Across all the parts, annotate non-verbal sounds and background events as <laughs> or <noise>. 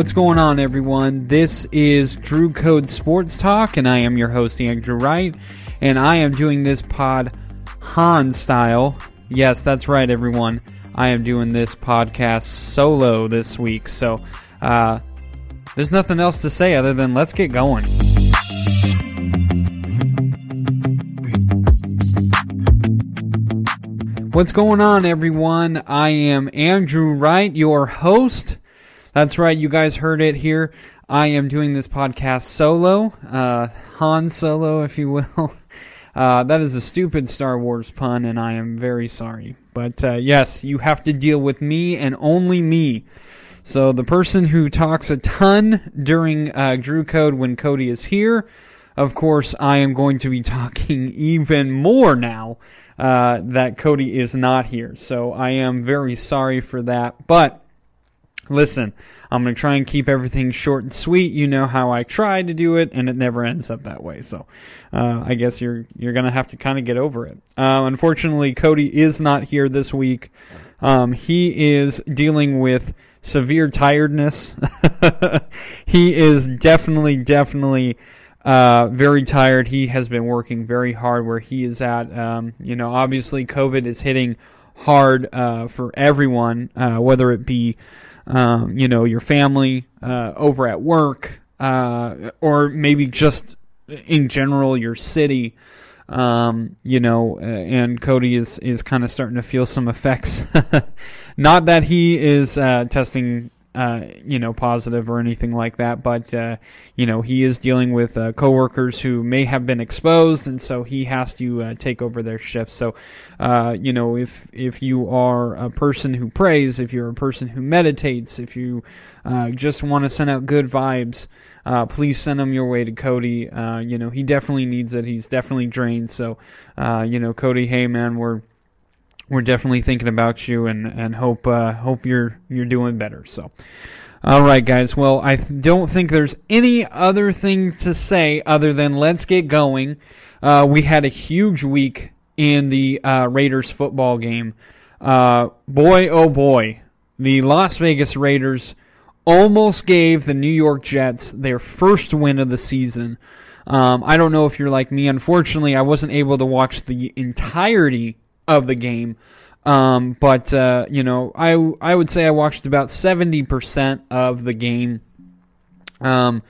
What's going on, everyone? This is Drew Code Sports Talk, and I am your host, Andrew Wright, and I am doing this pod Han style. Yes, that's right, everyone. I am doing this podcast solo this week, so uh, there's nothing else to say other than let's get going. What's going on, everyone? I am Andrew Wright, your host. That's right, you guys heard it here. I am doing this podcast solo, uh, Han Solo, if you will. <laughs> Uh, that is a stupid Star Wars pun, and I am very sorry. But uh, yes, you have to deal with me and only me. So the person who talks a ton during uh, Drew Code when Cody is here, of course, I am going to be <laughs> talking even more now uh, that Cody is not here. So I am very sorry for that. But listen, I'm going to try and keep everything short and sweet. You know how I try to do it, and it never ends up that way. So uh, I guess you're you're going to have to kind of get over it. Uh, unfortunately, Cody is not here this week. Um, he is dealing with severe tiredness. <laughs> he is definitely, definitely uh, very tired. He has been working very hard where he is at. Um, you know, obviously, COVID is hitting hard uh, for everyone, uh, whether it be um, you know, your family uh, over at work, uh, or maybe just in general your city. Um, you know, uh, and Cody is is kind of starting to feel some effects. <laughs> Not that he is uh, testing uh, you know, positive or anything like that. But uh, you know, he is dealing with uh, coworkers who may have been exposed, and so he has to uh, take over their shifts. So, uh, you know, if if you are a person who prays, if you're a person who meditates, if you uh, just want to send out good vibes. Please send them your way to Cody. you know, he definitely needs it. He's definitely drained. So, you know, Cody, hey man, we're we're definitely thinking about you and and hope uh, hope you're you're doing better. So. All right, guys. Well, I don't think there's any other thing to say other than let's get going. Uh, we had a huge week in the uh, Raiders football game. Uh, boy, oh boy, the Las Vegas Raiders almost gave the New York Jets their first win of the season. Um, I don't know if you're like me. Unfortunately, I wasn't able to watch the entirety of the game. Um, but uh, you know, I I would say I watched about seventy percent of the game. Um,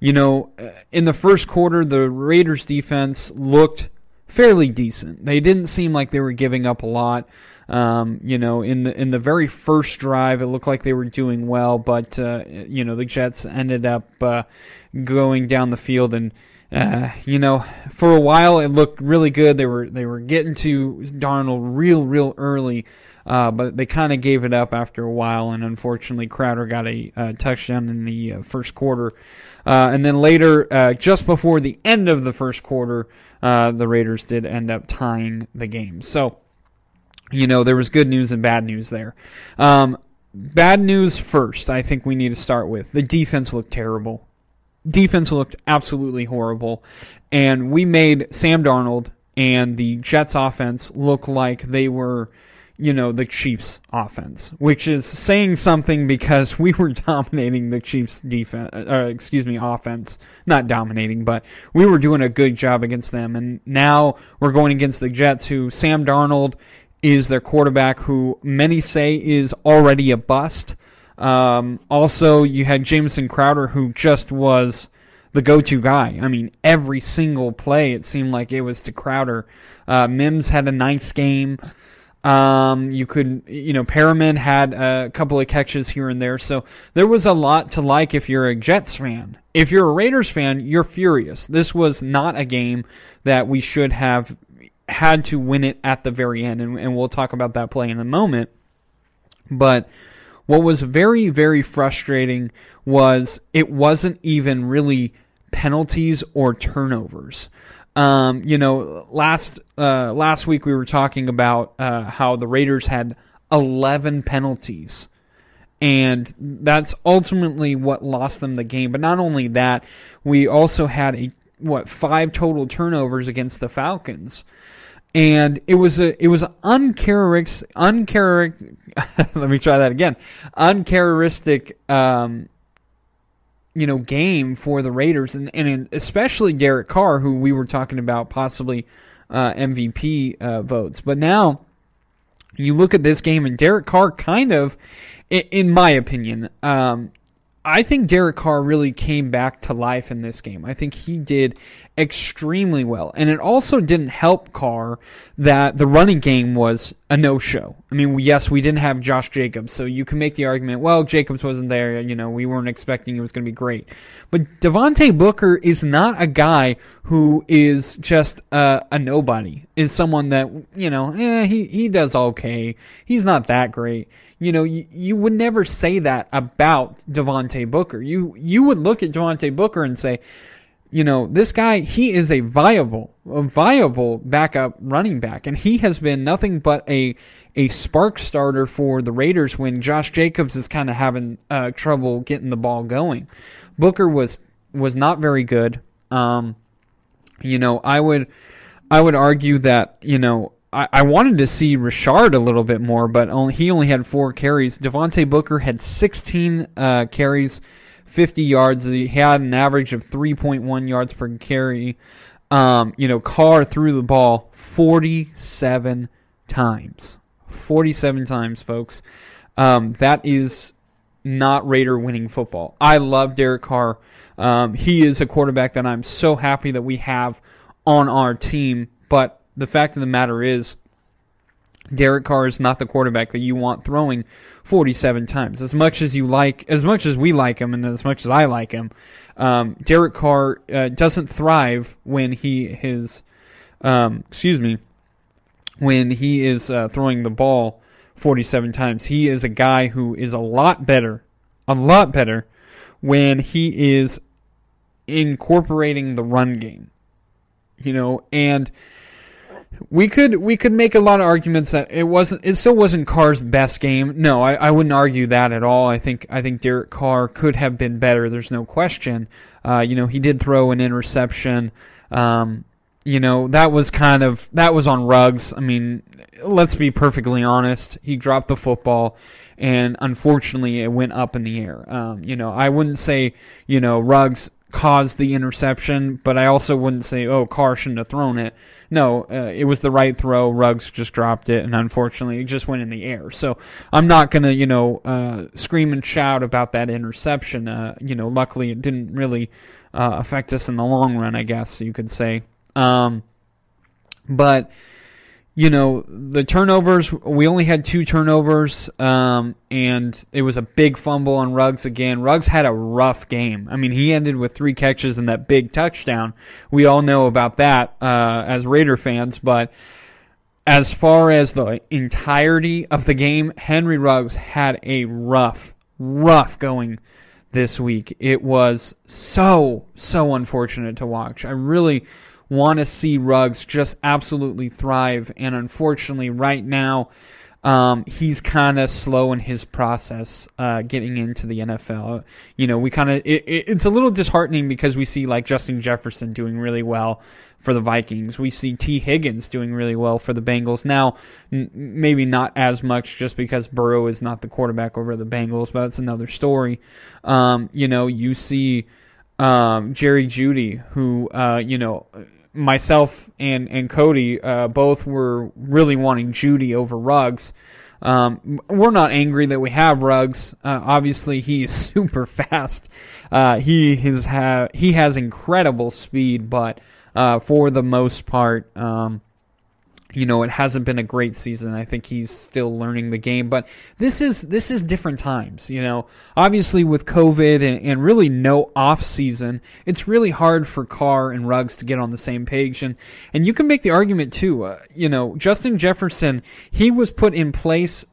you know, uh, in the first quarter, the Raiders defense looked fairly decent. They didn't seem like they were giving up a lot. Um, you know, in the in the very first drive, it looked like they were doing well, but uh, you know the Jets ended up uh, going down the field and uh, you know, for a while it looked really good. They were they were getting to Darnold real real early, uh, but they kind of gave it up after a while. And unfortunately, Crowder got a, touchdown in the uh, first quarter, uh, and then later, uh, just before the end of the first quarter, the Raiders did end up tying the game. So, you know, there was good news and bad news there. Um, bad news first. I think we need to start with the defense looked terrible defense looked absolutely horrible, and we made Sam Darnold and the Jets offense look like they were, you know, the Chiefs offense, which is saying something because we were <laughs> dominating the Chiefs defense, uh, excuse me, offense, not dominating, but we were doing a good job against them, and now we're going against the Jets, who Sam Darnold is their quarterback, who many say is already a bust. Um, also, you had Jamison Crowder, who just was the go-to guy. I mean, every single play it seemed like it was to Crowder. Uh, Mims had a nice game. Um, you could, you know, Perriman had a couple of catches here and there. So there was a lot to like if you're a Jets fan. If you're a Raiders fan, you're furious. This was not a game that we should have had to win it at the very end. And, and we'll talk about that play in a moment. But what was very, very frustrating was it wasn't even really penalties or turnovers. Um, you know, last uh, last week we were talking about uh, how the Raiders had 11 penalties, and that's ultimately what lost them the game. But not only that, we also had a what five total turnovers against the Falcons and it was a it was uncharacteristic uncharacteristic <laughs> let me try that again uncharacteristic um, you know, game for the Raiders, and, and especially Derek Carr, who we were talking about possibly uh, MVP uh, votes. But now you look at this game, and Derek Carr kind of, in my opinion, um, I think Derek Carr really came back to life in this game. I think he did extremely well. And it also didn't help Carr that the running game was a no show. I mean, yes, we didn't have Josh Jacobs, so you can make the argument, well, Jacobs wasn't there, you know, we weren't expecting it was going to be great. But Devontae Booker is not a guy who is just uh, a nobody, is someone that, you know, eh, he, he does okay. He's not that great you know, you, you would never say that about Devontae Booker. You you would look at Devontae Booker and say, you know, this guy, he is a viable, a viable backup running back, and he has been nothing but a a spark starter for the Raiders when Josh Jacobs is kind of having uh, trouble getting the ball going. Booker was was not very good. Um, you know, I would I would argue that you know I, wanted to see Richard a little bit more, but only, he only had four carries. Devontae Booker had 16 uh, carries, 50 yards. He had an average of 3.1 yards per carry. Um, you know, Carr threw the ball 47 times. 47 times, folks. Um, that is not Raider winning football. I love Derek Carr. Um, he is a quarterback that I'm so happy that we have on our team, but the fact of the matter is, Derek Carr is not the quarterback that you want throwing 47 times. As much as you like, as much as we like him, and as much as I like him, um, Derek Carr uh, doesn't thrive when he is, um, excuse me, when he is uh, throwing the ball 47 times. He is a guy who is a lot better, a lot better when he is incorporating the run game. You know, and we could we could make a lot of arguments that it wasn't it still wasn't Carr's best game. No, I, I wouldn't argue that at all. I think I think Derek Carr could have been better. There's no question. Uh, you know, he did throw an interception. Um, you know, that was kind of that was on Ruggs. I mean, let's be perfectly honest. He dropped the football and unfortunately it went up in the air. Um, you know, I wouldn't say, you know, Ruggs caused the interception, but I also wouldn't say, oh, Carr shouldn't have thrown it. No, uh, it was the right throw. Ruggs just dropped it, and unfortunately, it just went in the air. So I'm not going to, you know, uh, scream and shout about that interception. Uh, you know, luckily, it didn't really uh, affect us in the long run, I guess you could say. Um, but you know, the turnovers, we only had two turnovers, um, and it was a big fumble on Ruggs again. Ruggs had a rough game. I mean, he ended with three catches and that big touchdown. We all know about that uh, as Raider fans, but as far as the entirety of the game, Henry Ruggs had a rough, rough going this week. It was so, so unfortunate to watch. I really want to see Ruggs just absolutely thrive. And unfortunately, right now, um, he's kind of slow in his process uh, getting into the NFL. You know, we kind of it, it, it's a little disheartening because we see like Justin Jefferson doing really well for the Vikings. We see Tee Higgins doing really well for the Bengals. Now, n- maybe not as much just because Burrow is not the quarterback over the Bengals, but that's another story. Um, you know, you see um, Jerry Jeudy, who uh, you know myself and and Cody uh, both were really wanting Jeudy over Ruggs. Um, we're not angry that we have Ruggs. Uh, obviously, he's <laughs> super fast. Uh, he has ha- he has incredible speed, but uh, for the most part, um, you know, it hasn't been a great season. I think he's still learning the game, but this is this is different times. You know, obviously with COVID and, and really no off season, it's really hard for Carr and Ruggs to get on the same page. And and you can make the argument too. Uh, you know, Justin Jefferson, he was put in place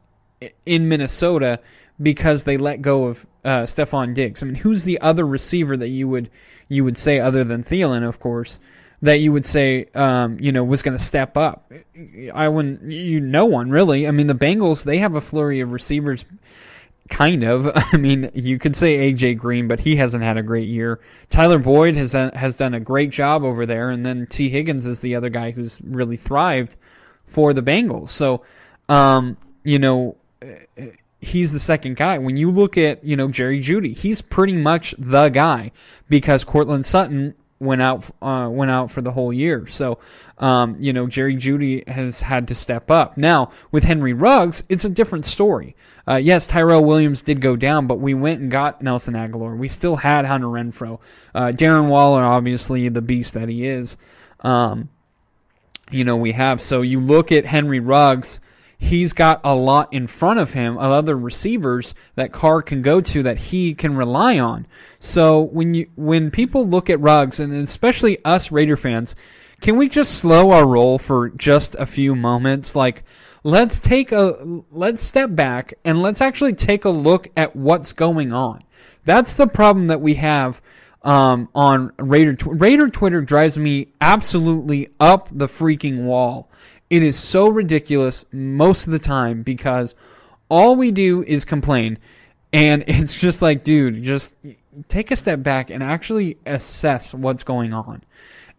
in Minnesota because they let go of uh, Stefon Diggs. I mean, who's the other receiver that you would you would say other than Thielen, of course? That you would say, um, you know, was going to step up. I wouldn't, you, no one really. I mean, the Bengals, they have a flurry of receivers, kind of. <laughs> I mean, you could say AJ Green, but he hasn't had a great year. Tyler Boyd has done, has done a great job over there, and then Tee Higgins is the other guy who's really thrived for the Bengals. So, um, you know, he's the second guy. When you look at, you know, Jerry Jeudy, he's pretty much the guy because Courtland Sutton went out uh, went out for the whole year. So, um, you know, Jerry Jeudy has had to step up. Now with Henry Ruggs, it's a different story. Uh, yes, Tyrell Williams did go down, but we went and got Nelson Agholor. We still had Hunter Renfrow, uh, Darren Waller, obviously the beast that he is. Um, you know, we have. So you look at Henry Ruggs he's got a lot in front of him of other receivers that Carr can go to that he can rely on. So when you when people look at Ruggs and especially us Raider fans, can we just slow our roll for just a few moments? Like let's take a let's step back and let's actually take a look at what's going on. That's the problem that we have um, on Raider Raider Twitter drives me absolutely up the freaking wall it is so ridiculous most of the time because all we do is complain. And <laughs> it's just like, dude, just take a step back and actually assess what's going on.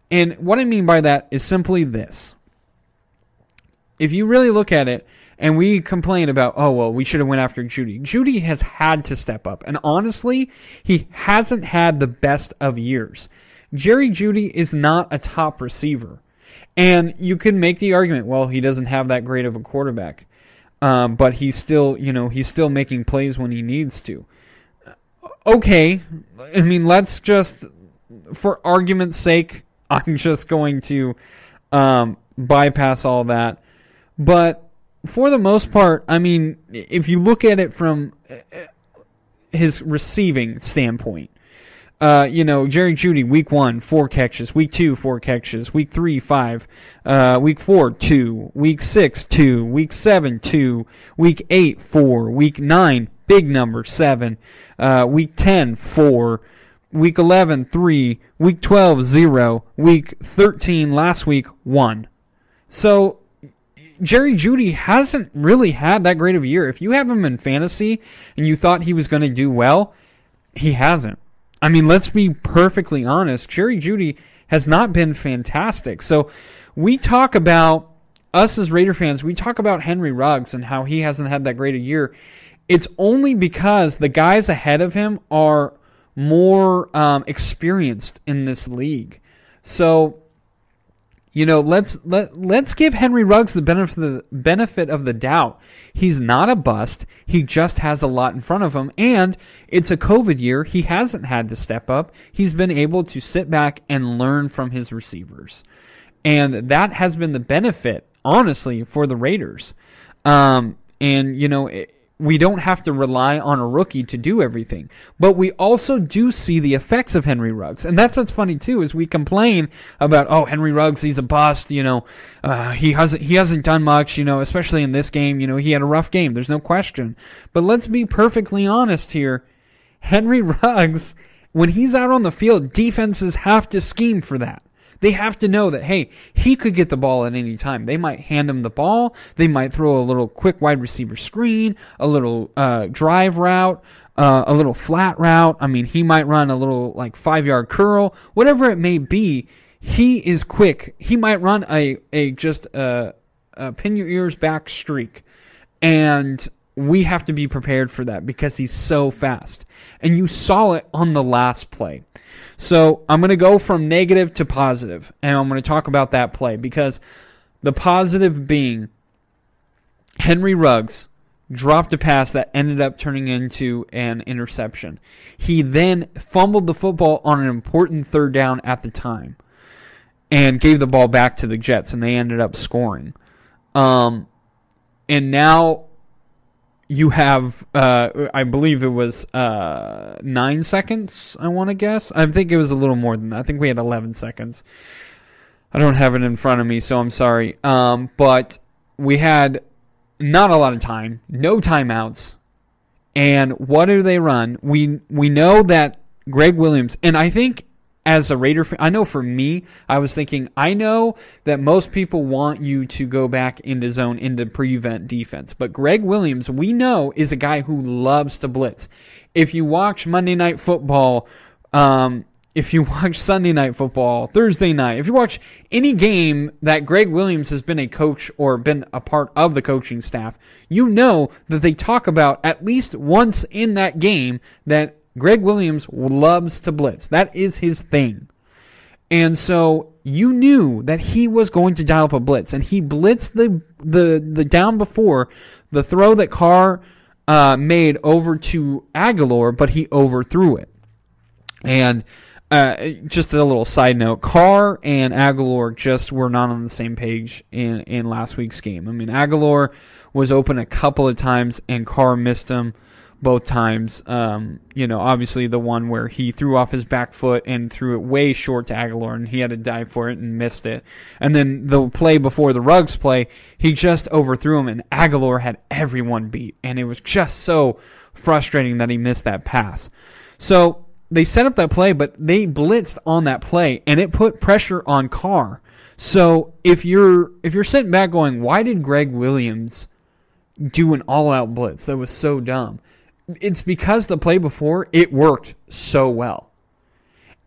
And what I mean by that is simply this. If you really look at it, and we complain about, oh well, we should have went after Jeudy. Jeudy has had to step up, and honestly, he hasn't had the best of years. Jerry Jeudy is not a top receiver. And you can make the argument, well, he doesn't have that great of a quarterback, um, but he's still, you know, he's still making plays when he needs to. Okay, I mean, let's just, for argument's sake, <laughs> I'm just going to um, bypass all that. But for the most part, I mean, if you look at it from uh, his receiving standpoint, uh, you know, Jerry Jeudy, week one, four catches. Week two, four catches. Week three, five. Uh, week four, two. Week six, two. Week seven, two. Week eight, four. Week nine, big number, seven. Uh, week 10, four. Week 11, three. Week 12, zero. Week 13, last week, one. So, Jerry Jeudy hasn't really had that great of a year. If you have him in fantasy and you thought he was going to do well, he hasn't. I mean, let's be perfectly honest. Jerry Jeudy has not been fantastic. So we talk about us as Raider fans. We talk about Henry Ruggs and how he hasn't had that great a year. It's only because the guys ahead of him are more um, experienced in this league. So you know, let's let let's give Henry Ruggs the benefit of the benefit of the doubt. He's not a bust. He just has a lot in front of him, and it's a COVID year. He hasn't had to step up. He's been able to sit back and learn from his receivers, and that has been the benefit, honestly, for the Raiders. Um, and you know, it, we don't have to rely on a rookie to do everything. But we also do see the effects of Henry Ruggs. And that's what's funny too, is we complain about, oh, Henry Ruggs, he's a bust, you know, uh, he hasn't, he hasn't done much, you know, especially in this game, you know, he had a rough game. There's no question. But let's be perfectly honest here. Henry <laughs> Ruggs, when he's out on the field, defenses have to scheme for that. They have to know that, hey, he could get the ball at any time. They might hand him the ball. They might throw a little quick wide receiver screen, a little uh, drive route, uh, a little flat route. I mean, he might run a little like five yard curl, whatever it may be. He is quick. He might run a, a just a, a pin your ears back streak. And we have to be prepared for that because he's so fast. And you saw it on the last play. So I'm going to go from negative to positive, and I'm going to talk about that play because the positive being Henry Ruggs dropped a pass that ended up turning into an interception. He then fumbled the football on an important third down at the time and gave the ball back to the Jets, and they ended up scoring. Um, and now you have, uh, I believe it was uh, nine seconds. I want to guess. I think it was a little more than that. I think we had eleven seconds. I don't have it in front of me, so I'm sorry. Um, but we had not a lot of time, no timeouts, and what do they run? We we know that Gregg Williams, and I think as a Raider fan, I know for me, I was thinking, I know that most people want you to go back into zone, into prevent defense. But Gregg Williams, we know, is a guy who loves to blitz. If you watch Monday Night Football, um, if you <laughs> watch Sunday night football, Thursday night, if you watch any game that Gregg Williams has been a coach or been a part of the coaching staff, you know that they talk about at least once in that game that Gregg Williams loves to blitz. That is his thing. And so you knew that he was going to dial up a blitz, and he blitzed the the the down before the throw that Carr uh, made over to Agholor, but he overthrew it. And uh, just a little side note: Carr and Agholor just were not on the same page in in last week's game. I mean, Agholor was open a couple of times, and Carr missed him both times. Um, you know, obviously the one where he threw off his back foot and threw it way short to Agholor, and he had to dive for it and missed it. And then the play before the Ruggs play, he just overthrew him, and Agholor had everyone beat, and it was just so frustrating that he missed that pass. So they set up that play, but they blitzed on that play, and it put pressure on Carr. So if you're if you're sitting back going, why did Gregg Williams do an all out blitz? That was so dumb. It's because the play before it worked so well.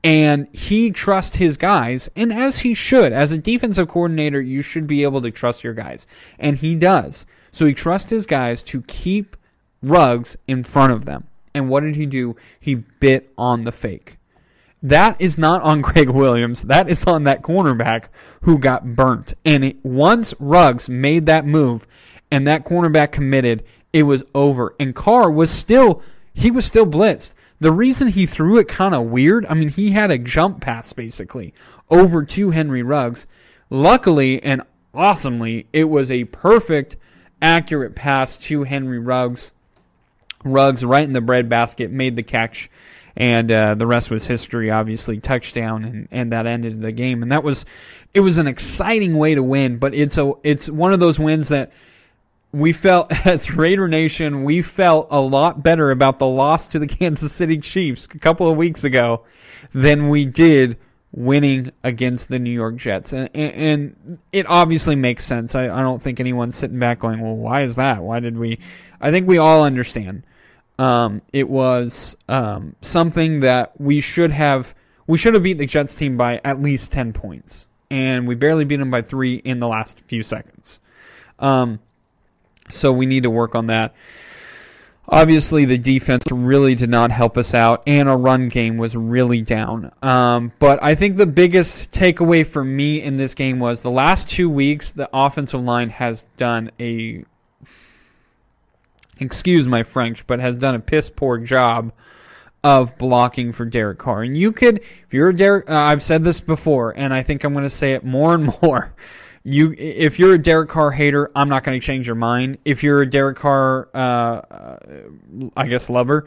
And he trusts his guys, and as he should. As a defensive coordinator, you should be able to trust your guys. And he does. So he trusts his guys to keep Ruggs in front of them. And what did he do? He bit on the fake. That is not on <laughs> Gregg Williams. That is on that cornerback who got burnt. And it, once Ruggs made that move and that cornerback committed, it was over. And Carr was still, he was still blitzed. The reason he threw it kind of weird, I mean, he had a jump pass basically over to Henry Ruggs. Luckily and awesomely, it was a perfect, accurate pass to Henry Ruggs Ruggs right in the breadbasket, made the catch, and uh, the rest was history. Obviously, touchdown, and, and that ended the game. And that was it was an exciting way to win, but it's a it's one of those wins that we felt <laughs> as Raider Nation, we felt a lot better about the loss to the <laughs> Kansas City Chiefs a couple of weeks ago than we did winning against the New York Jets. And, and, and it obviously makes sense. I, I don't think anyone's sitting back going, well, why is that? Why did we? I think we all understand. Um, it was um, something that we should have we should have beat the Jets team by at least ten points, and we barely beat them by three in the last few seconds. Um, so we need to work on that. Obviously, the defense really did not help us out, and our run game was really down. Um, but I think the biggest takeaway for me in this game was the last two weeks, the offensive line has done a excuse my French, but has done a piss poor job of blocking for Derek Carr. And you could, if you're a Derek, uh, I've said this before, and I think I'm going to say it more and <laughs> more. You, if you're a Derek Carr hater, I'm not going to change your mind. If you're a Derek Carr, uh, uh, I guess lover,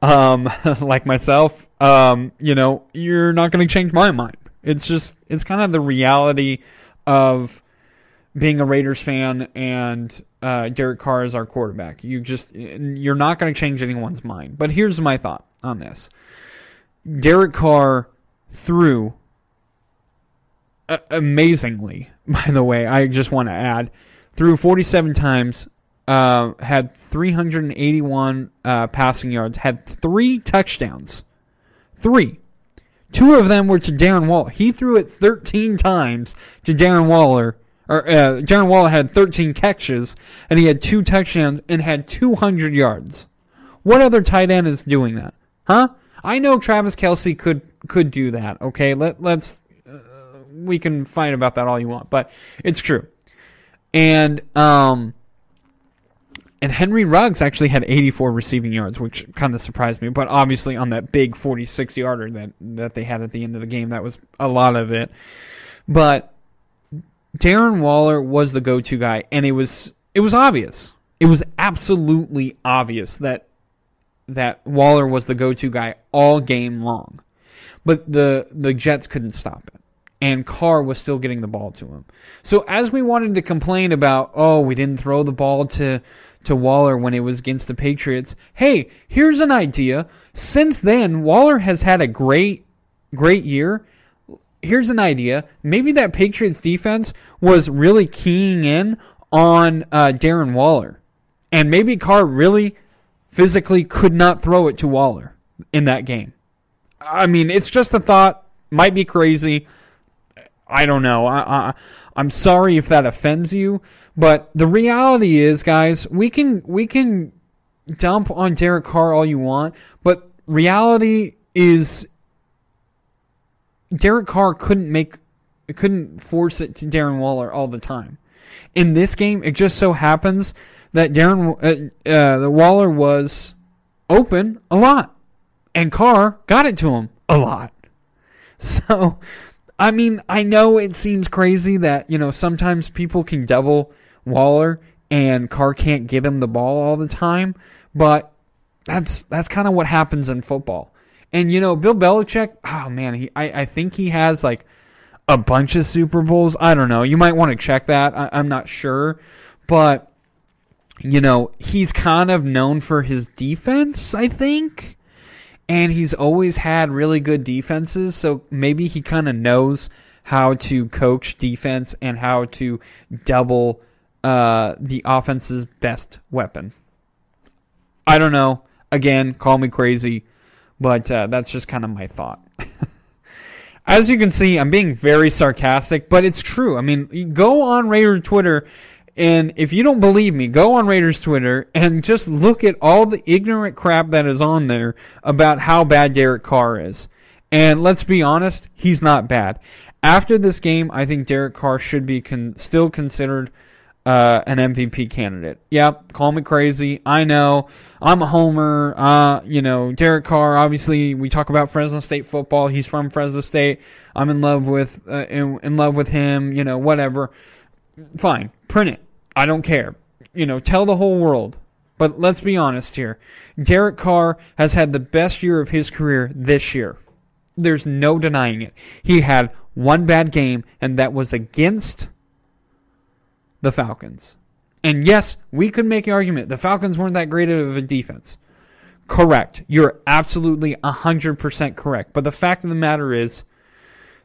um, <laughs> like myself, um, you know, you're not going to change my mind. It's just, it's kind of the reality of being a Raiders fan and uh, Derek Carr is our quarterback. You just you're not going to change anyone's mind. But here's my thought on this: Derek Carr threw uh, amazingly. <laughs> By the way, I just want to add, threw 47 times, uh, had 381 uh, passing yards, had three touchdowns, three. Two of them were to Darren Waller. He threw it 13 times to Darren Waller or uh, Darren Waller had 13 catches and he had two touchdowns and had 200 yards. What other tight end is doing that? Huh? I know Travis Kelce could could do that. Okay, let let's we can fight about that all you want, but it's true. And um and Henry Ruggs actually had 84 receiving yards, which kind of surprised me. But obviously, on that big 46 yarder that that they had at the end of the game, that was a lot of it. But Darren Waller was the go-to guy, and it was it was obvious. It was absolutely obvious that that Waller was the go-to guy all game long. But the the Jets couldn't stop it. And Carr was still getting the ball to him. So as we wanted to complain about, oh, we didn't throw the ball to to Waller when it was against the Patriots. Hey, here's an idea. Since then, Waller has had a great great year here's an idea. Maybe that Patriots defense was really keying in on uh, Darren Waller, and maybe Carr really physically could not throw it to Waller in that game. I mean, it's just a thought. Might be crazy. I don't know. I, I I'm sorry if that offends you, but the reality is, guys, we can we can dump on Derek Carr all you want, but reality is Derek Carr couldn't make couldn't force it to Darren Waller all the time. In this game, it just so happens that Darren uh, uh, the Waller was open a lot, and Carr got it to him a lot. <laughs> So, I mean, I know it seems crazy that you know sometimes people can double Waller and Carr can't get him the ball all the time, but that's that's kind of what happens in football. And you know, Bill Belichick, oh man, he I, I think he has like a bunch of Super Bowls. I don't know. You might want to check that. I, I'm not sure, but you know, he's kind of known for his defense, I think. And he's always had really good defenses, so maybe he kind of knows how to coach defense and how to double uh, the offense's best weapon. I don't know. Again, call me crazy, but uh, that's just kind of my thought. <laughs> As you can see, I'm being very sarcastic, but it's true. I mean, go on Raider Twitter, and if you don't believe me, go on Raiders Twitter and just look at all the ignorant crap that is on there about how bad Derek Carr is. And let's be honest, he's not bad. After this game, I think Derek Carr should be con- still considered uh, an MVP candidate. Yep, call me crazy. I know. I'm a homer. Uh, you know, Derek Carr, obviously, we talk about Fresno State football. He's from Fresno State. I'm in love with, uh, in, in love with him, you know, whatever. Fine. Print it. I don't care. You know, tell the whole world. But let's be honest here. Derek Carr has had the best year of his career this year. There's no denying it. He had one bad game, and that was against the Falcons. And yes, we could make an argument the Falcons weren't that great of a defense. Correct. You're absolutely 100% correct. But the fact of the matter is,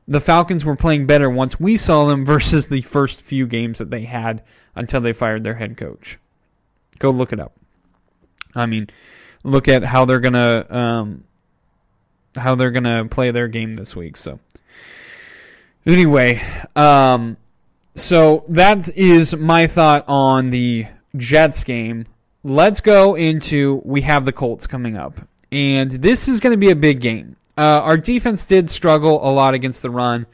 the Falcons were playing better once we saw them versus the first few games that they had until they fired their head coach. Go look it up. I mean, look at how they're gonna um, how they're gonna play their game this week. So, anyway, um, so that is my thought on the Jets game. Let's go into we have the Colts coming up. And this is going to be a big game. Uh, our defense did struggle a lot against the run.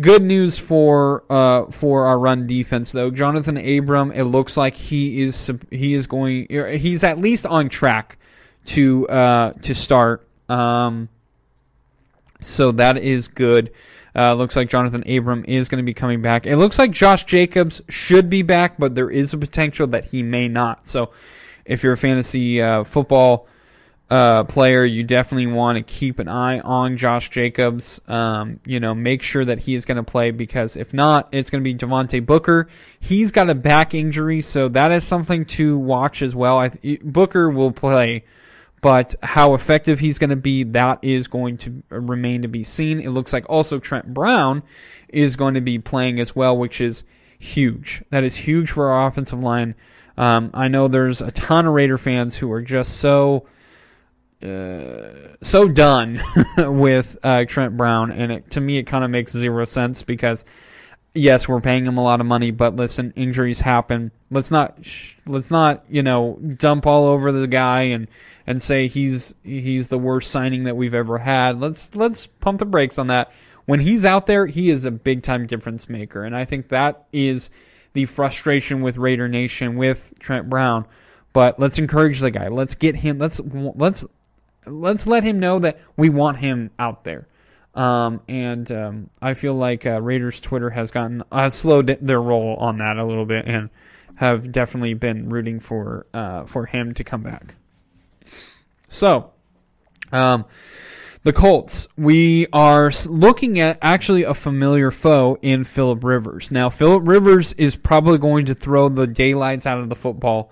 Good news for uh, for our run defense though. Johnathan Abram, it looks like he is he is going he's at least on track to uh, to start. Um, so that is good. Uh, looks like Johnathan Abram is going to be coming back. It looks like Josh Jacobs should be back, but there is a potential that he may not. So, if you're a fantasy uh, football uh, player, you definitely want to keep an eye on Josh Jacobs. Um, you know, make sure that he is going to play because if not, it's going to be Devontae Booker. He's got a back injury, so that is something to watch as well. I, Booker will play but how effective he's going to be, that is going to remain to be seen. It looks like also Trent Brown is going to be playing as well, which is huge. That is huge for our offensive line. Um, I know there's a ton of Raider fans who are just so uh, so done <laughs> with uh, Trent Brown, and it, to me, it kind of makes zero sense because yes, we're paying him a lot of money, but listen, injuries happen. Let's not let's not you know dump all over the guy and and say he's he's the worst signing that we've ever had. Let's let's pump the brakes on that. When he's out there, he is a big time difference maker, and I think that is the frustration with Raider Nation with Trent Brown. But let's encourage the guy. Let's get him. Let's let's let's let him know that we want him out there. Um, and um, I feel like uh, Raiders Twitter has gotten uh, slowed their roll on that a little bit and have definitely been rooting for uh, for him to come back. So, um, the Colts, we are looking at actually a familiar foe in Philip Rivers. Now, Philip Rivers is probably going to throw the daylights out of the football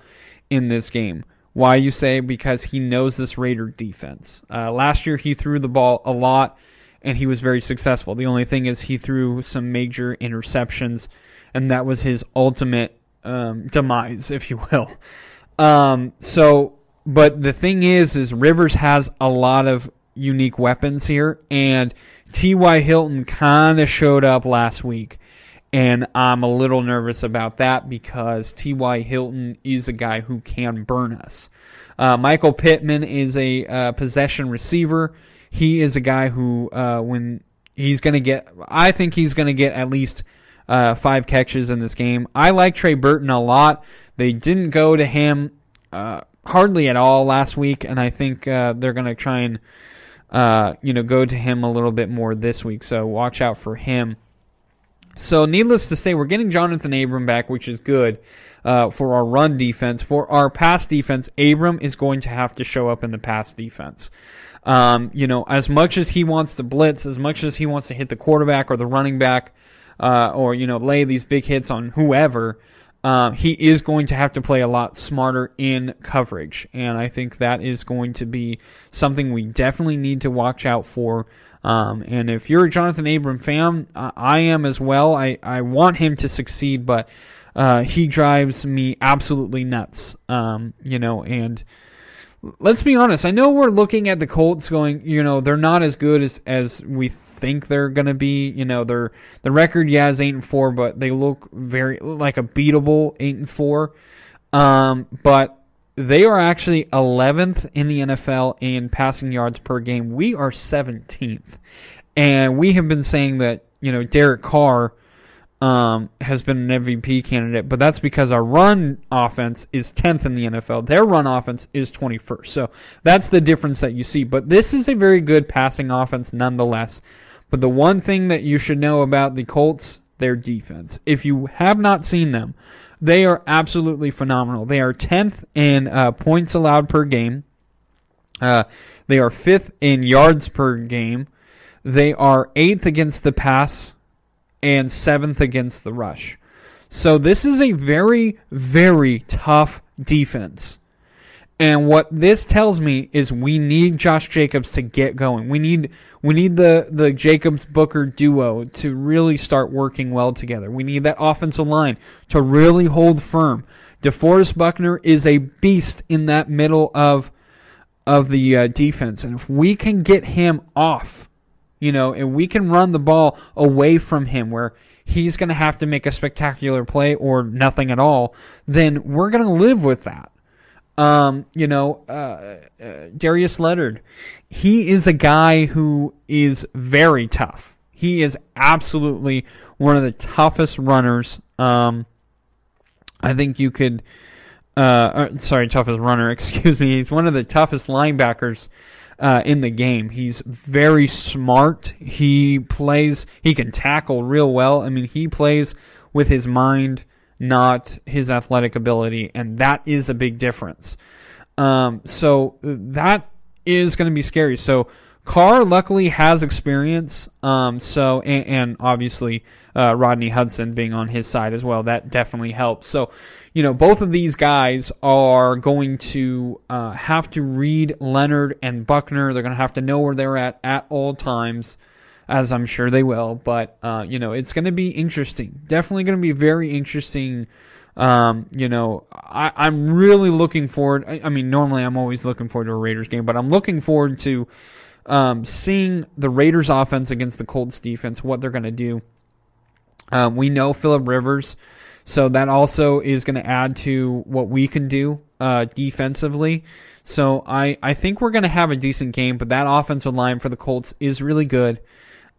in this game. Why you say? Because he knows this Raider defense. Uh, last year he threw the ball a lot and he was very successful. The only thing is he threw some major interceptions, and that was his ultimate um, demise, <laughs> if you will. Um, so but the thing is, is Rivers has a lot of unique weapons here, and T.Y. Hilton kind of showed up last week. And I'm a little nervous about that because T.Y. Hilton is a guy who can burn us. Uh, Michael Pittman is a uh, possession receiver. He is a guy who, uh, when he's going to get, I think he's going to get at least uh, five catches in this game. I like Trey Burton a lot. They didn't go to him uh, hardly at all last week, and I think uh, they're going to try and you know go to him a little bit more this week. So watch out for him. So needless to say, we're getting Johnathan Abram back, which is good. Uh, for our run defense, for our pass defense, Abram is going to have to show up in the pass defense. Um, you know, as much as he wants to blitz, as much as he wants to hit the quarterback or the running back, uh, or you know lay these big hits on whoever, um, he is going to have to play a lot smarter in coverage, and I think that is going to be something we definitely need to watch out for. Um, and if you're a Johnathan Abram fan, uh, I am as well. I, I want him to succeed, but uh, he drives me absolutely nuts. Um, you know, and let's be honest. I know we're looking at the Colts going, you know, they're not as good as as we think they're gonna be. You know, their the record yeah is eight and four, but they look very like a beatable eight and four. Um, but they are actually 11th in the NFL in passing yards per game. We are 17th, and we have been saying that you know Derek Carr um, has been an MVP candidate, but that's because our run offense is 10th in the NFL. Their run offense is 21st. So that's the difference that you see. But this is a very good passing offense nonetheless. But the one thing that you should know about the Colts, their defense. If you have not seen them, they are absolutely phenomenal. They are 10th in uh, points allowed per game. Uh, they are fifth in yards per game. They are eighth against the pass and seventh against the rush. So this is a very, very tough defense. And what this tells me is we need Josh Jacobs to get going. We need we need the the Jacobs Booker duo to really start working well together. We need that offensive line to really hold firm. DeForest Buckner is a beast in that middle of of the uh, defense, and if we can get him off, you know, and we can run the ball away from him where he's going to have to make a spectacular play or nothing at all, then we're going to live with that. Um, you know, uh, uh, Darius Leonard, he is a guy who is very tough. He is absolutely one of the toughest runners. Um, I think you could, uh, uh sorry, toughest runner, <laughs> excuse me. He's one of the toughest linebackers uh, in the game. He's very smart. He plays, he can tackle real well. I mean, he plays with his mind not his athletic ability, and that is a big difference. Um, so that is going to be scary. So Carr luckily has experience. Um, so and, and obviously uh, Rodney Hudson being on his side as well, that definitely helps. So you know both of these guys are going to uh, have to read Leonard and Buckner. They're going to have to know where they're at at all times as I'm sure they will. But uh, you know, it's going to be interesting. Definitely going to be very interesting. Um, you know, I, am really looking forward. I, I, mean, normally I'm always looking forward to a Raiders game, but I'm looking forward to um, seeing the Raiders offense against the Colts defense. What they're going to do. Um, we know Philip Rivers, so that also is going to add to what we can do uh, defensively. So I, I think we're going to have a decent game, but that offensive line for the Colts is really good.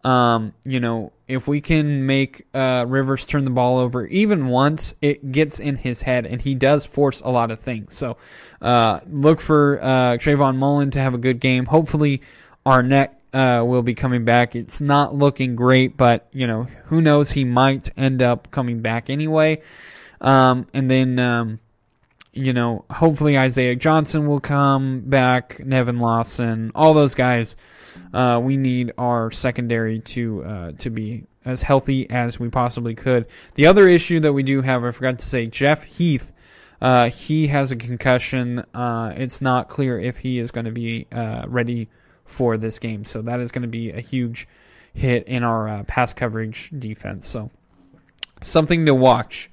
Um, you know, if we can make uh, Rivers turn the ball over even once, it gets in his head, and he does force a lot of things. So uh, look for uh, Trayvon Mullen to have a good game. Hopefully, Arnette uh, will be coming back. It's not looking great, but you know, who knows? He might end up coming back anyway. Um, and then, um, you know, hopefully Isaiah Johnson will come back. Nevin Lawson, all those guys uh, we need our secondary to uh, to be as healthy as we possibly could. The other issue that we do have, I forgot to say, Jeff Heath. Uh, he has a concussion. Uh, it's not clear if he is going to be uh, ready for this game, so that is going to be a huge hit in our uh, pass coverage defense. So something to watch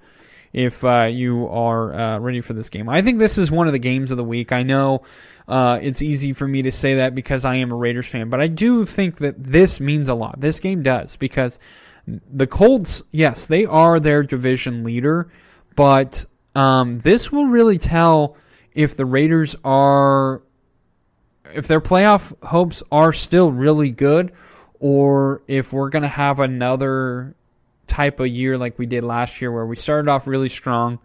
if uh, you are uh, ready for this game. I think this is one of the games of the week. I know uh, it's easy for me to say that because I am a Raiders fan, but I do think that this means a lot. This game does because the Colts, yes, they are their division leader, but um, this will really tell if the Raiders are if their playoff hopes are still really good or if we're going to have another type of year like we did last year where we started off really strong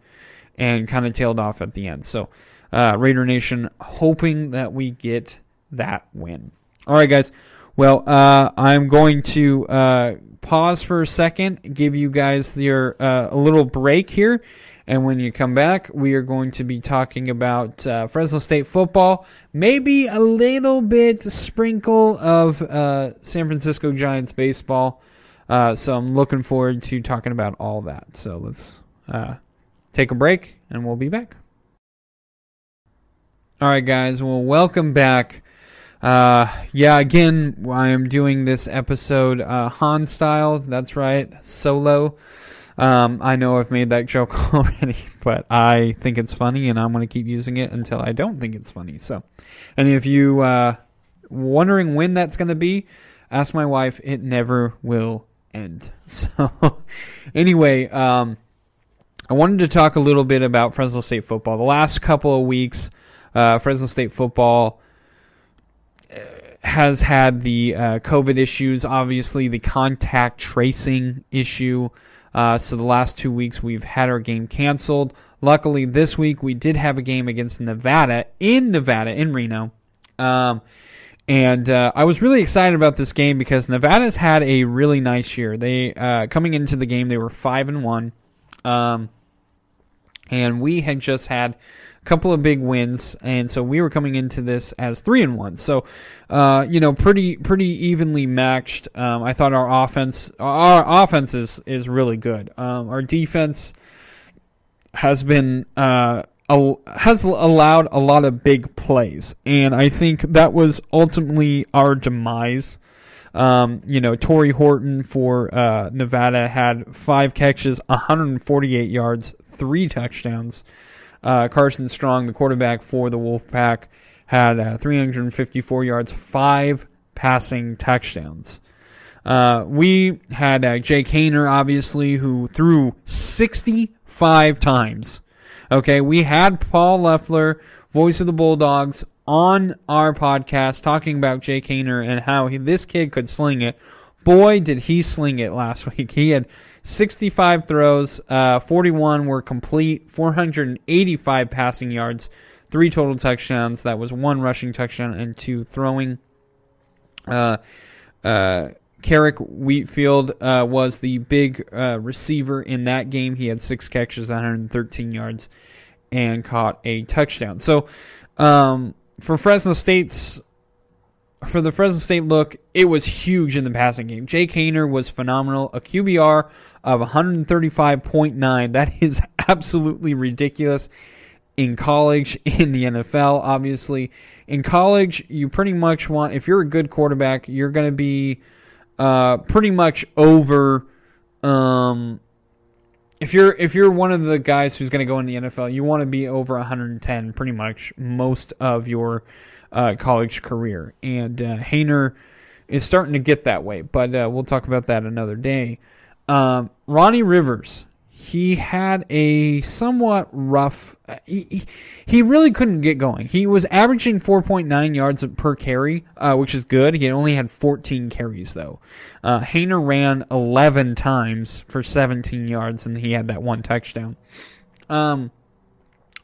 and kind of tailed off at the end. So, uh, Raider Nation hoping that we get that win. All right, guys. Well, uh, I'm going to uh, pause for a second, give you guys your uh, a little break here, and when you come back, we are going to be talking about uh, Fresno State football, maybe a little bit sprinkle of uh, San Francisco Giants baseball. Uh, so I'm looking forward to talking about all that. So let's uh, take a break, and we'll be back. All right, guys. Well, welcome back. Uh, yeah, again, I am doing this episode uh, Han style. That's right, solo. Um, I know I've made that joke <laughs> already, but I think it's funny, and I'm going to keep using it until I don't think it's funny. So, and if you uh, wondering when that's going to be, ask my wife. It never will end. <laughs> So, anyway, um, I wanted to talk a little bit about Fresno State football. The last couple of weeks, uh, Fresno State football uh, has had the uh, COVID issues, obviously the contact tracing issue. Uh, so the last two weeks we've had our game canceled. Luckily, this week we did have a game against Nevada in Nevada in Reno. Um, and uh, I was really excited about this game because Nevada's had a really nice year. They uh, coming into the game they were five and one, um, and we had just had a couple of big wins, and so we were coming into this as three and one. So, uh, you know, pretty pretty evenly matched. Um, I thought our offense our offense is is really good. Um, our defense has been uh, has allowed a lot of big plays, and I think that was ultimately our demise. Um, you know, Tory Horton for uh, Nevada had five catches, 148 yards, three touchdowns. Uh, Carson Strong, the quarterback for the Wolfpack, had uh, 354 yards, five passing touchdowns. Uh, we had uh, Jake Haener, obviously, who threw 65 times. Okay, we had Paul Loeffler, voice of the Bulldogs, on our podcast talking about Jake Haener and how he, this kid could sling it. Boy, did he sling it last <laughs> week. He had 65 throws, uh, 41 were complete, 485 passing yards, three total touchdowns. That was one rushing touchdown and two throwing. Uh, uh, Keric Wheatfall uh, was the big uh, receiver in that game. He had six catches, 113 yards, and caught a touchdown. So, um, for Fresno State's for the Fresno State look, it was huge in the passing game. Jake Haener was phenomenal. A QBR of 135.9. That is <laughs> absolutely ridiculous in college, <laughs> in the NFL, obviously. In college, you pretty much want, if you're a good quarterback, you're going to be uh, pretty much over. Um, if you're if you're one of the guys who's going to go in the NFL, you want to be over 110 pretty much most of your uh, college career. And uh, Haener is starting to get that way, but uh, we'll talk about that another day. Um, Ronnie Rivers, he had a somewhat rough. He, he really couldn't get going. He was averaging 4.9 yards per carry, uh, which is good. He only had 14 carries though. Uh, Haener ran 11 times for 17 yards, and he had that one touchdown. Um,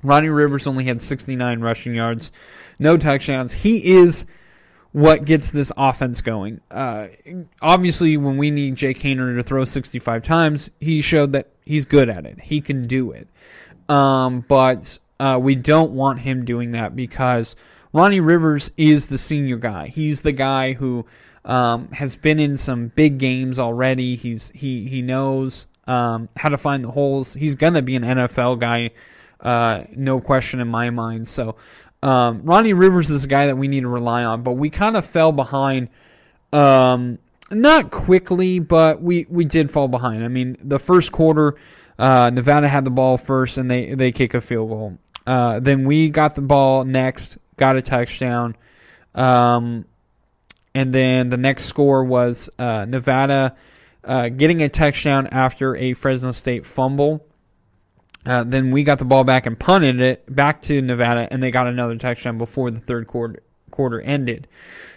Ronnie Rivers only had 69 rushing yards, no touchdowns. He is what gets this offense going. Uh, obviously, when we need Jake Haener to throw 65 times, he showed that he's good at it. He can do it. Um, but uh, we don't want him doing that because Ronnie Rivers is the senior guy. He's the guy who um, has been in some big games already. He's he he knows um, how to find the holes. He's gonna be an NFL guy uh, no question in my mind. So um, Ronnie Rivers is a guy that we need to rely on, but we kind of fell behind. Um, not quickly, but we, we did fall behind. I mean, the first quarter, Uh, Nevada had the ball first, and they they kick a field goal. Uh, then we got the ball next, got a touchdown, um, and then the next score was uh, Nevada uh, getting a touchdown after a Fresno State fumble. Uh, then we got the ball back and punted it back to Nevada, and they got another touchdown before the third quarter quarter ended.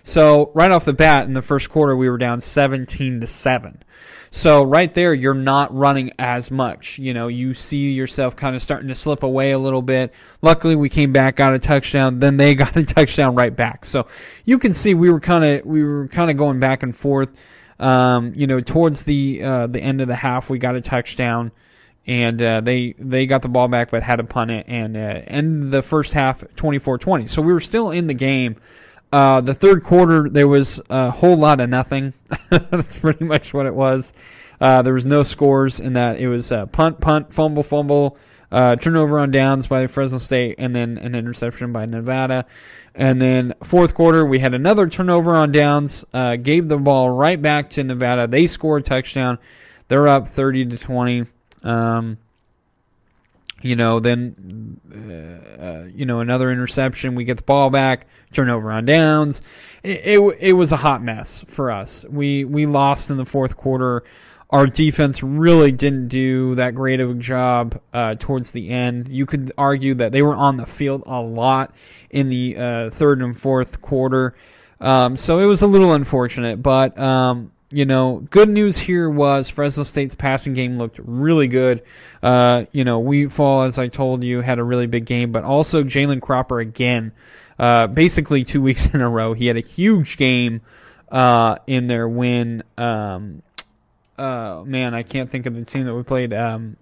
So right off the bat, in the first quarter, we were down 17 to seven. So right there, you're not running as much. You know, you see yourself kind of starting to slip away a little bit. Luckily, we came back, got a touchdown, then they <laughs> got a touchdown right back. So you can see we were kind of we were kind of going back and forth. Um, you know, towards the uh, the end of the half, we got a touchdown and uh, they they got the ball back but had to punt it and uh, end the first half 24-20 so we were still in the game. Uh, the third quarter there was a whole lot of nothing. <laughs> That's pretty much what it was. Uh, there was no scores in that. It was uh, punt punt fumble fumble uh, turnover on downs by Fresno State and then an interception by Nevada. And then fourth quarter we had another turnover on downs gave the ball right back to Nevada. They scored a touchdown. They're up 30 to 20 um, you know, then uh, uh, you know another interception. We get the ball back, turnover on downs. It, it, it was a hot mess for us. We we lost in the fourth quarter. Our defense really didn't do that great of a job uh, towards the end. You could argue that they were on the field a lot in the uh, third and fourth quarter. Um, so it was a little unfortunate, but um, you know, good news here was Fresno State's passing game looked really good. Uh, you know, Wheatfall, as I told you, had a really big game, but also Jalen Cropper again, uh, basically two <laughs> weeks in a row. He had a huge game uh, in their win. Um, uh, man, I can't think of the team that we played. Um,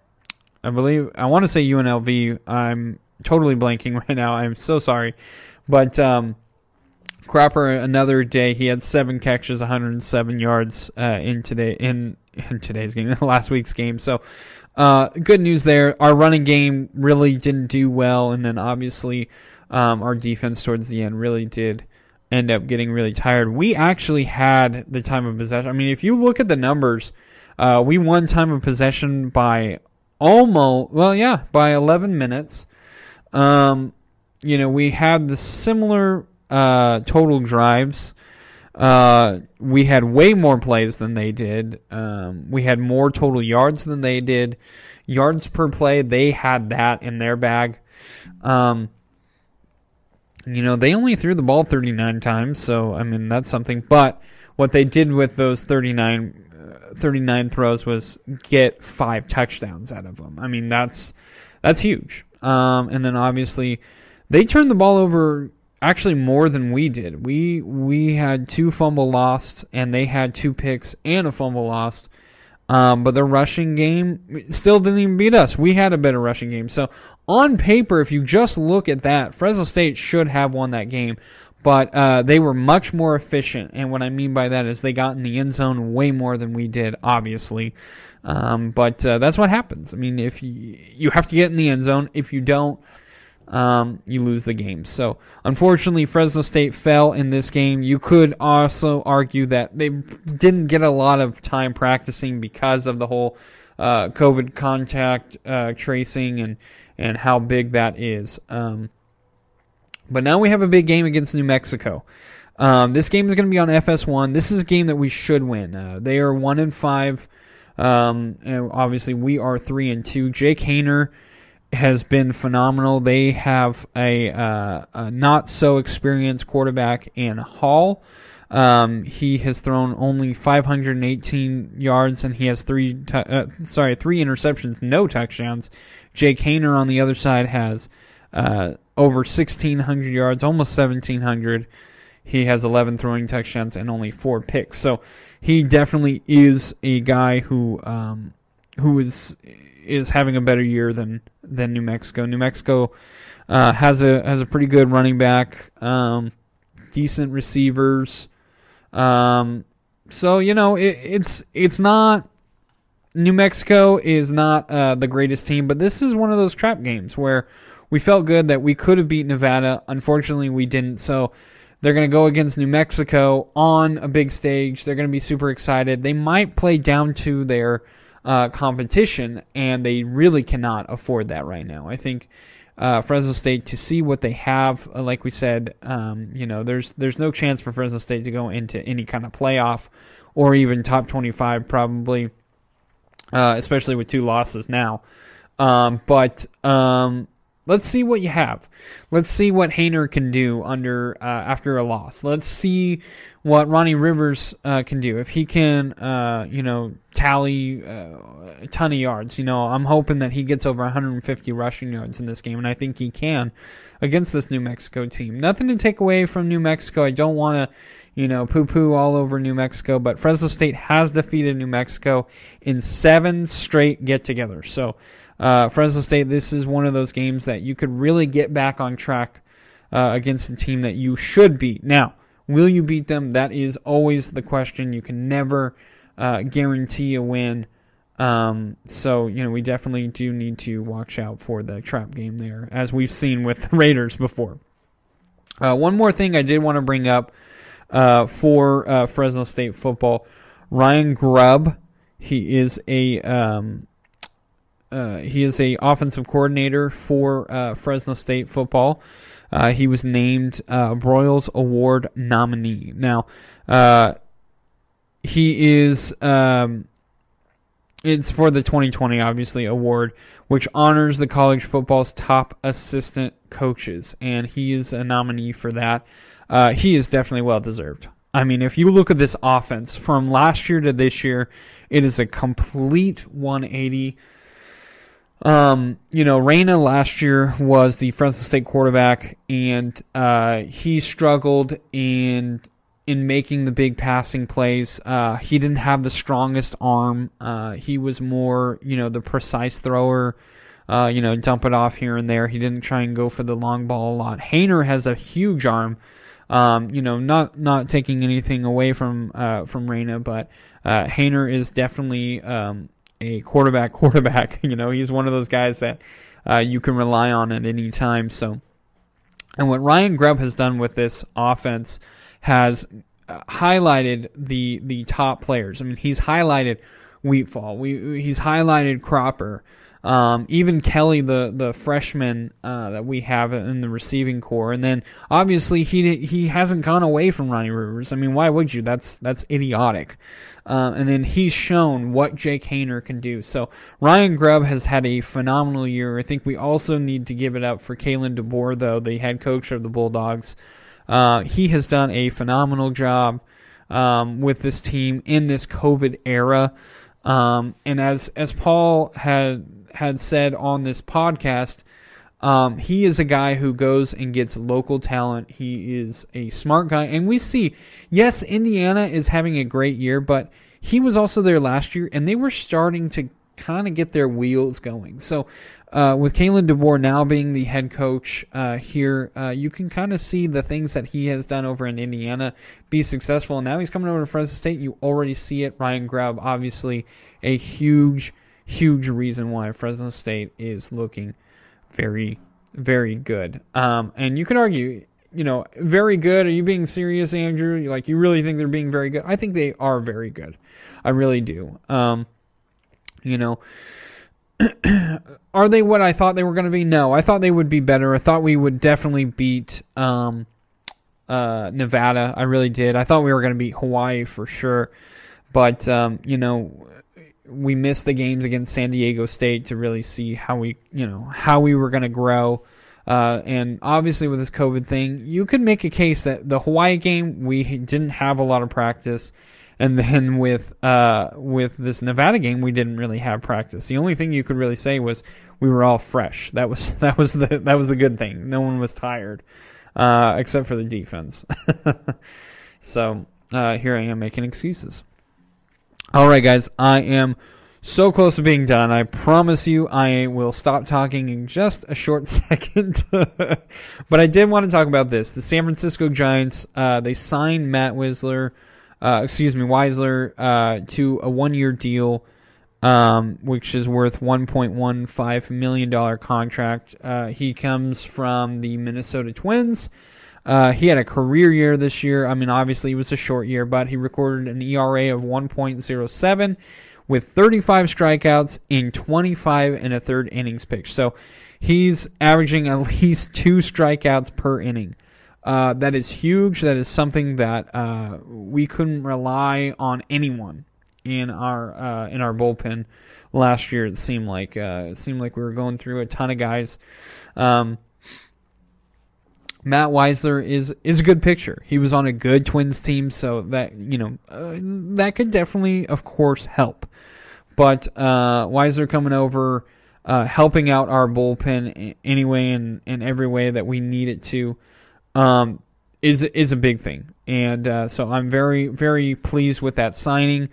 I believe I want to say UNLV. I'm totally blanking <laughs> right now. I'm so sorry, but um, Cropper another day. He had seven catches, 107 yards uh, in today in in today's game, <laughs> last week's game. So uh, good news there. Our running game really didn't do well, and then obviously um, our defense towards the end really did end up getting really tired. We actually had the time of possession. I mean, if you look at the numbers, uh, we won time of possession by almost well, yeah, by 11 minutes. Um, you know, we had the similar uh, total drives. Uh, we had way more plays than they did. Um, we had more total yards than they did. Yards per play, they had that in their bag. Um, you know, they only threw the ball 39 times, so, I mean, that's something. But what they did with those 39, uh, 39 throws was get five touchdowns out of them. I mean, that's, that's huge. Um, and then obviously, they turned the ball over actually more than we did. We we had two fumble lost, and they had two picks and a fumble lost. Um, but the rushing game still didn't even beat us. We had a better rushing game. So on paper, if you just look at that, Fresno State should have won that game. But uh, they were much more efficient, and what I mean by that is they got in the end zone way more than we did, obviously. Um, but uh, that's what happens. I mean, if you, you have to get in the end zone, if you don't, um, you lose the game. So, unfortunately, Fresno State fell in this game. You could also argue that they didn't get a lot of time practicing because of the whole uh, COVID contact uh, tracing and and how big that is. Um, but now we have a big game against New Mexico. Um, this game is going to be on FS1. This is a game that we should win. Uh, they are one and five. Um, and obviously, we are three and two. Jake Haener has been phenomenal. They have a, uh, a not so experienced quarterback in Hall. Um, he has thrown only 518 yards and he has three, t- uh, sorry, three interceptions, no touchdowns. Jake Haener on the other side has uh, over 1,600 yards, almost 1,700. He has 11 throwing touchdowns and only four picks. So he definitely is a guy who um, who is is having a better year than than New Mexico. New Mexico uh, has a has a pretty good running back, um, decent receivers. Um, so you know it, it's it's not New Mexico is not uh, the greatest team, but this is one of those trap games where we felt good that we could have beat Nevada. Unfortunately, we didn't. So they're going to go against New Mexico on a big stage. They're going to be super excited. They might play down to their uh, competition, and they really cannot afford that right now. I think uh, Fresno State to see what they have. Uh, like we said, um, you know, there's there's no chance for Fresno State to go into any kind of playoff or even top 25 probably, uh, especially with two losses now. Um, but um, let's see what you have. Let's see what Haener can do under uh, after a loss. Let's see what Ronnie Rivers uh, can do if he can, uh, you know, tally uh, a ton of yards. You know, I'm hoping that he gets over 150 rushing yards in this game, and I think he can against this New Mexico team. Nothing to take away from New Mexico. I don't want to. You know, poo poo all over New Mexico, but Fresno State has defeated New Mexico in seven straight get togethers. So, uh, Fresno State, this is one of those games that you could really get back on track uh, against a team that you should beat. Now, will you beat them? That is always the question. You can never uh, guarantee a win. Um, so, you know, we definitely do need to watch out for the trap game there, as we've seen with the Raiders before. Uh, one more thing I did want to bring up uh, for uh, Fresno State football Ryan Grubb. He is a um, uh, he is a offensive coordinator for uh, Fresno State football. Uh, he was named uh, Broyles Award nominee. Now, uh, he is. Um, it's for the 2020, obviously, award, which honors the college football's top assistant coaches, and he is a nominee for that. Uh, he is definitely well deserved. I mean, if you look at this offense from last year to this year, it is a complete 180. Um, you know, Reyna last year was the Fresno State quarterback, and uh, he struggled in in making the big passing plays. Uh, he didn't have the strongest arm. Uh, he was more, you know, the precise thrower. Uh, you know, dump it off here and there. He didn't try and go for the long ball a lot. Haener has a huge arm. Um, you know, not not taking anything away from uh, from Reyna, but uh, Haener is definitely um, a quarterback <laughs> quarterback. You know, he's one of those guys that uh, you can rely on at any time. So, and what Ryan Grubb has done with this offense has uh, highlighted the the top players. I mean, he's highlighted Wheatfall. We he's highlighted Cropper. Um, even Kelly, the the freshman uh, that we have in the receiving corps, and then obviously he he hasn't gone away from Ronnie Rivers. I mean, why would you? That's that's idiotic. Uh, and then he's shown what Jake Haener can do. So Ryan Grubb has had a phenomenal year. I think we also need to give it up for Kalen DeBoer, though the head coach of the Bulldogs. Uh, he has done a phenomenal job um, with this team in this COVID era. Um, and as as Paul had had said on this podcast, um, he is a guy who goes and gets local talent. He is a smart guy, and we see, yes, Indiana is having a great year, but he was also there last year, and they were starting to kind of get their wheels going. So, uh, with Kalen DeBoer now being the head coach uh, here, uh, you can kind of see the things that he has done over in Indiana be successful. And now he's coming over to Fresno State. You already see it. Ryan Grubb, obviously, a huge huge reason why Fresno State is looking very, very good. Um, and you can argue, you know, very good. Are you being serious, Andrew? Like, you really think they're being very good? I think they are very good. I really do. Um, you know, <clears throat> are they what I thought they were going to be? No, I thought they would be better. I thought we would definitely beat um, uh, Nevada. I really did. I thought we were going to beat Hawaii for sure. But, um, you know, we missed the games against San Diego State to really see how we, you know, how we were going to grow. Uh, and obviously, with this COVID thing, you could make a case that the Hawaii game we didn't have a lot of practice, and then with uh, with this Nevada game, we didn't really have practice. The only thing you could really say was we were all fresh. <laughs> That was that was the that was the good thing. No one was tired, uh, except for the defense. <laughs> so uh, here I am making excuses. All right, guys, I am so close to being done. I promise you I will stop talking in just a short <laughs> second. <laughs> but I did want to talk about this. The San Francisco Giants, uh, they signed Matt Wisler, uh, excuse me, Weisler, uh, to a one year deal, um, which is worth $1.15 million contract. Uh, he comes from the Minnesota Twins. Uh, he had a career year this year. I mean, obviously, it was a short year, but he recorded an ERA of 1.07, with 35 strikeouts in 25 and a third innings pitched. So he's averaging at <laughs> least two strikeouts per inning. Uh, that is huge. That is something that uh, we couldn't rely on anyone in our uh, in our bullpen last year. It seemed like uh, it seemed like we were going through a ton of guys. Um, Matt Weisler is is a good pitcher. He was on a good Twins team, so that you know uh, that could definitely, of course, help. But uh, Wisler coming over, uh, helping out our bullpen anyway, in in every way that we need it to, um, is is a big thing. And uh, so I'm very very pleased with that signing.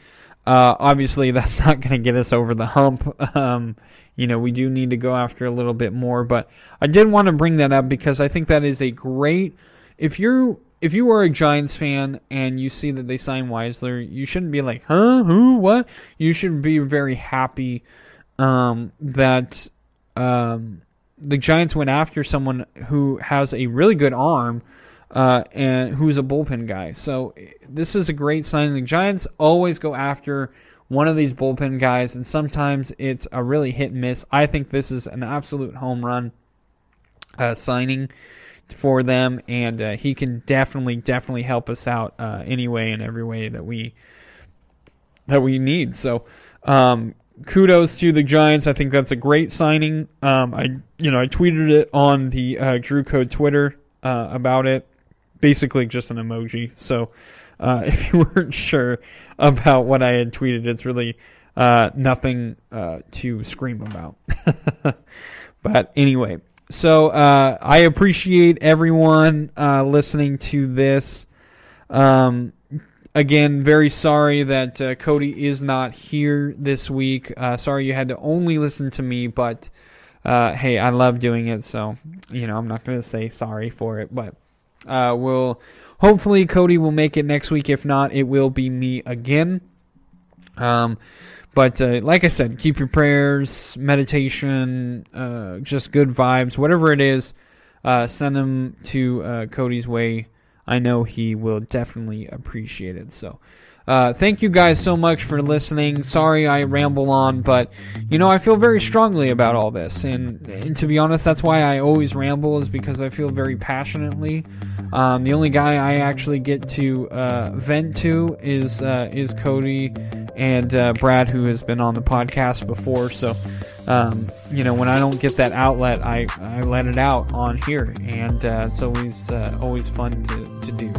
Uh, obviously, <laughs> that's not going to get us over the hump. <laughs> Um, you know, we do need to go after a little bit more. But I did want to bring that up because I think that is a great. If you're if you are a Giants fan and you see that they signed Wisler, you shouldn't be like, huh, who, what? You should be very happy um, that um, the Giants went after someone who has a really good arm uh, and who's a bullpen guy. So this is a great sign. The Giants always go after one of these bullpen guys, and sometimes it's a really hit and miss. I think this is an absolute home run uh, signing for them, and uh, he can definitely, definitely help us out uh, anyway and every way that we that we need. So, um, kudos to the Giants. I think that's a great signing. Um, I, you know, I tweeted it on the uh, Drew Code Twitter uh, about it. Basically, just an emoji. So, uh, <laughs> if you weren't sure about what I had tweeted, it's really uh, nothing uh, to scream about. <laughs> but anyway, so uh, I appreciate everyone uh, listening to this. Um, again, very sorry that uh, Cody is not here this week. sorry you had to only listen to me, but hey, I love doing it, so you know I'm not going to say sorry for it, but we'll Hopefully, Cody will make it next week. If not, it will be me again. Um, but uh, like I said, keep your prayers, meditation, uh, just good vibes, whatever it is. Uh, send them to uh, Cody's way. I know he will definitely appreciate it. So. Uh, thank you guys so much for listening. Sorry I ramble on, but you know I feel very strongly about all this, and, and to be honest, that's why I always ramble is because I feel very passionately. Um, the only guy I actually get to uh, vent to is uh, is Cody and uh, Brad, who has been on the podcast before. So, um, you know, when I don't get that outlet, I, I let it out on here, and uh, it's always uh, always fun to, to do.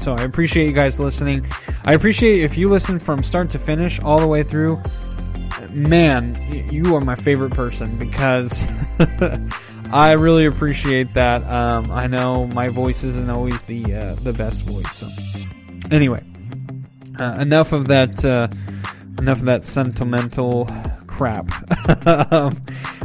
So I appreciate you guys listening. I appreciate if you listen from start to finish all the way through. Man, you are my favorite person because <laughs> I really appreciate that. Um, I know my voice isn't always the uh, the best voice. So anyway, uh, enough of that. Uh, enough of that sentimental crap. <laughs>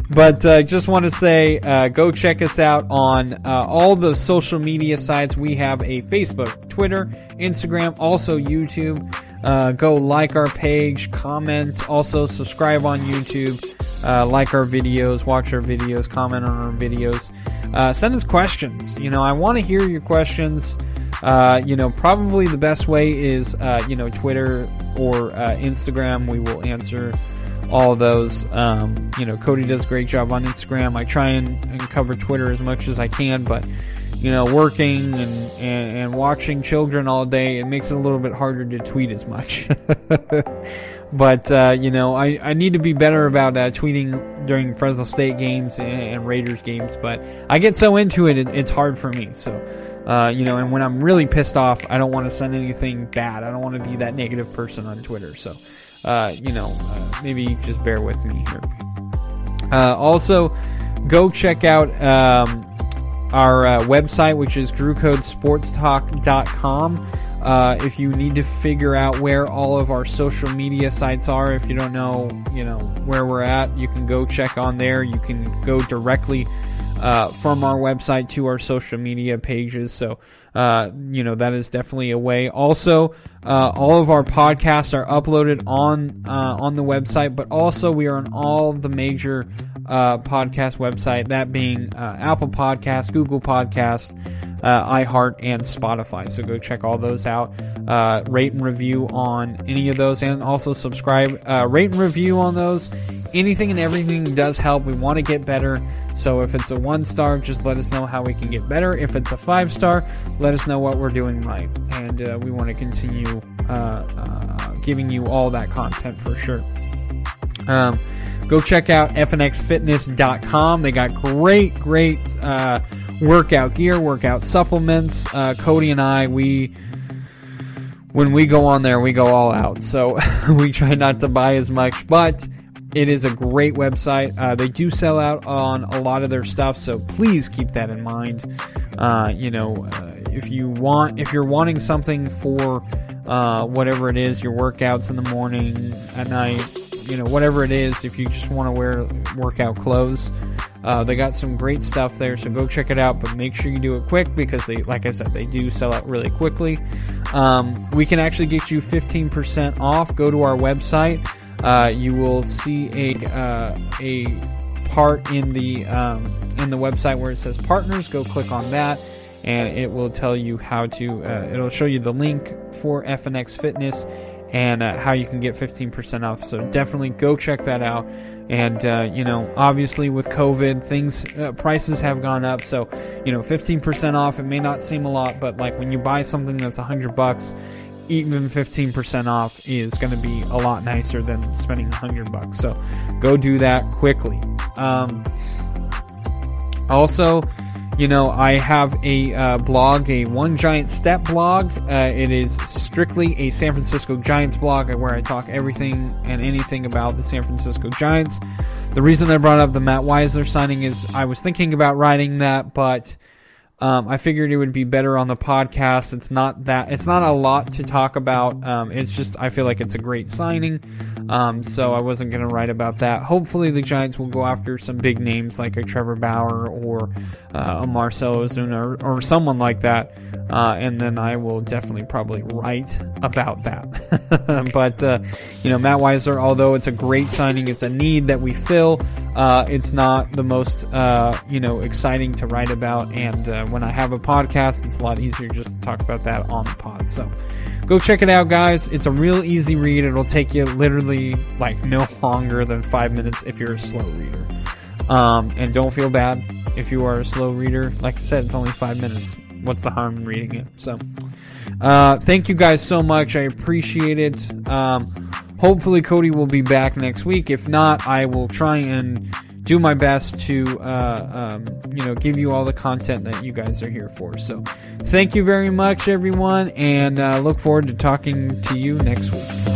but uh, just want to say, uh, go check us out on uh, all the social media sites. We have a Facebook, Twitter, Instagram, also YouTube. Uh, go like our page, comment, also subscribe on YouTube, uh, like our videos, watch our videos, comment on our videos. Uh, send us questions. You know, I want to hear your questions. you know, probably the best way is, you know, Twitter or Instagram. We will answer all those. Um, you know, Cody does a great job on Instagram. I try and, and, cover Twitter as much as I can, but you know, working and, and, and watching children all day, it makes it a little bit harder to tweet as much. <laughs> but uh, you know, I, I need to be better about uh, tweeting during Fresno State games and, and, Raiders games. But I get so into it, it it's hard for me. So. Uh, you know, and when I'm really pissed off, I don't want to send anything bad. I don't want to be that negative person on Twitter. So, uh, you know, uh, maybe just bear with me here. Uh, also, go check out um, our uh, website, which is drewcodesportstalk.com. Uh, if you need to figure out where all of our social media sites are, if you don't know, you know where we're at, you can go check on there. You can go directly uh, from our website to our social media pages. So uh, you know that is definitely a way. Also, uh, all of our podcasts are uploaded on uh, on the website, but also we are on all the major uh, podcast website. That being uh, Apple Podcast, Google Podcast, iHeart, and Spotify. So go check all those out. Rate and review on any of those, and also subscribe. Rate and review on those. Anything and everything does help. We want to get better. So if it's a one star, just let us know how we can get better. If it's a five star, let us know what we're doing right. And uh, we want to continue uh, uh, giving you all that content for sure. Um, go check out fnxfitness.com. They got great, great uh, workout gear, workout supplements. Uh, Cody and I, we when we go on there, we go all out. So <laughs> we try not to buy as much, but it is a great website. Uh, they do sell out on a lot of their stuff, so please keep that in mind. Uh, you know, uh, if you want, if you're wanting something for uh, whatever it is, your workouts in the morning, at night, you know, whatever it is, if you just want to wear workout clothes. Uh, they got some great stuff there, so go check it out. But make sure you do it quick because they, like I said, they do sell out really quickly. Um, we can actually get you 15% off. Go to our website uh, you will see a uh, a part in the um, in the website where it says partners. Go click on that, and it will tell you how to. Uh, it'll show you the link for FNX Fitness and uh, how you can get 15% off. So definitely go check that out. And uh, you know, obviously with COVID, things uh, prices have gone up. So you know, 15% off. It may not seem a lot, but like when you buy something that's 100 bucks even 15% off is going to be a lot nicer than spending 100 bucks. So go do that quickly. Um, also, you know, I have a uh, blog, a One Giant Step blog. Uh, it is strictly a San Francisco Giants blog where I talk everything and anything about the San Francisco Giants. The reason I brought up the Matt Wisler signing is I was thinking about writing that, but um, I figured it would be better on the podcast. It's not that it's not a lot to talk about. Um, it's just I feel like it's a great signing, um, so I wasn't going to write about that. Hopefully, the Giants will go after some big names like a Trevor Bauer or uh, a Marcell Ozuna or, or someone like that, uh, and then I will definitely probably write about that. <laughs> but uh, you know, Matt Weiser, although it's a great signing, it's a need that we fill. Uh, it's not the most uh, you know exciting to write about and uh, when I have a podcast, it's a lot easier just to talk about that on the pod. So go check it out, guys. It's a real easy read. It'll take you literally like no <laughs> longer than five minutes if you're a slow reader. Um, and don't feel bad if you are a slow reader. Like I said, it's only five minutes. What's the harm in reading it? So, uh, thank you guys so much. I appreciate it. Um, hopefully, Cody will be back next week. If not, I will try and do my best to uh, um, you know give you all the content that you guys are here for. So thank you very much, everyone, and uh, look forward to talking to you next week.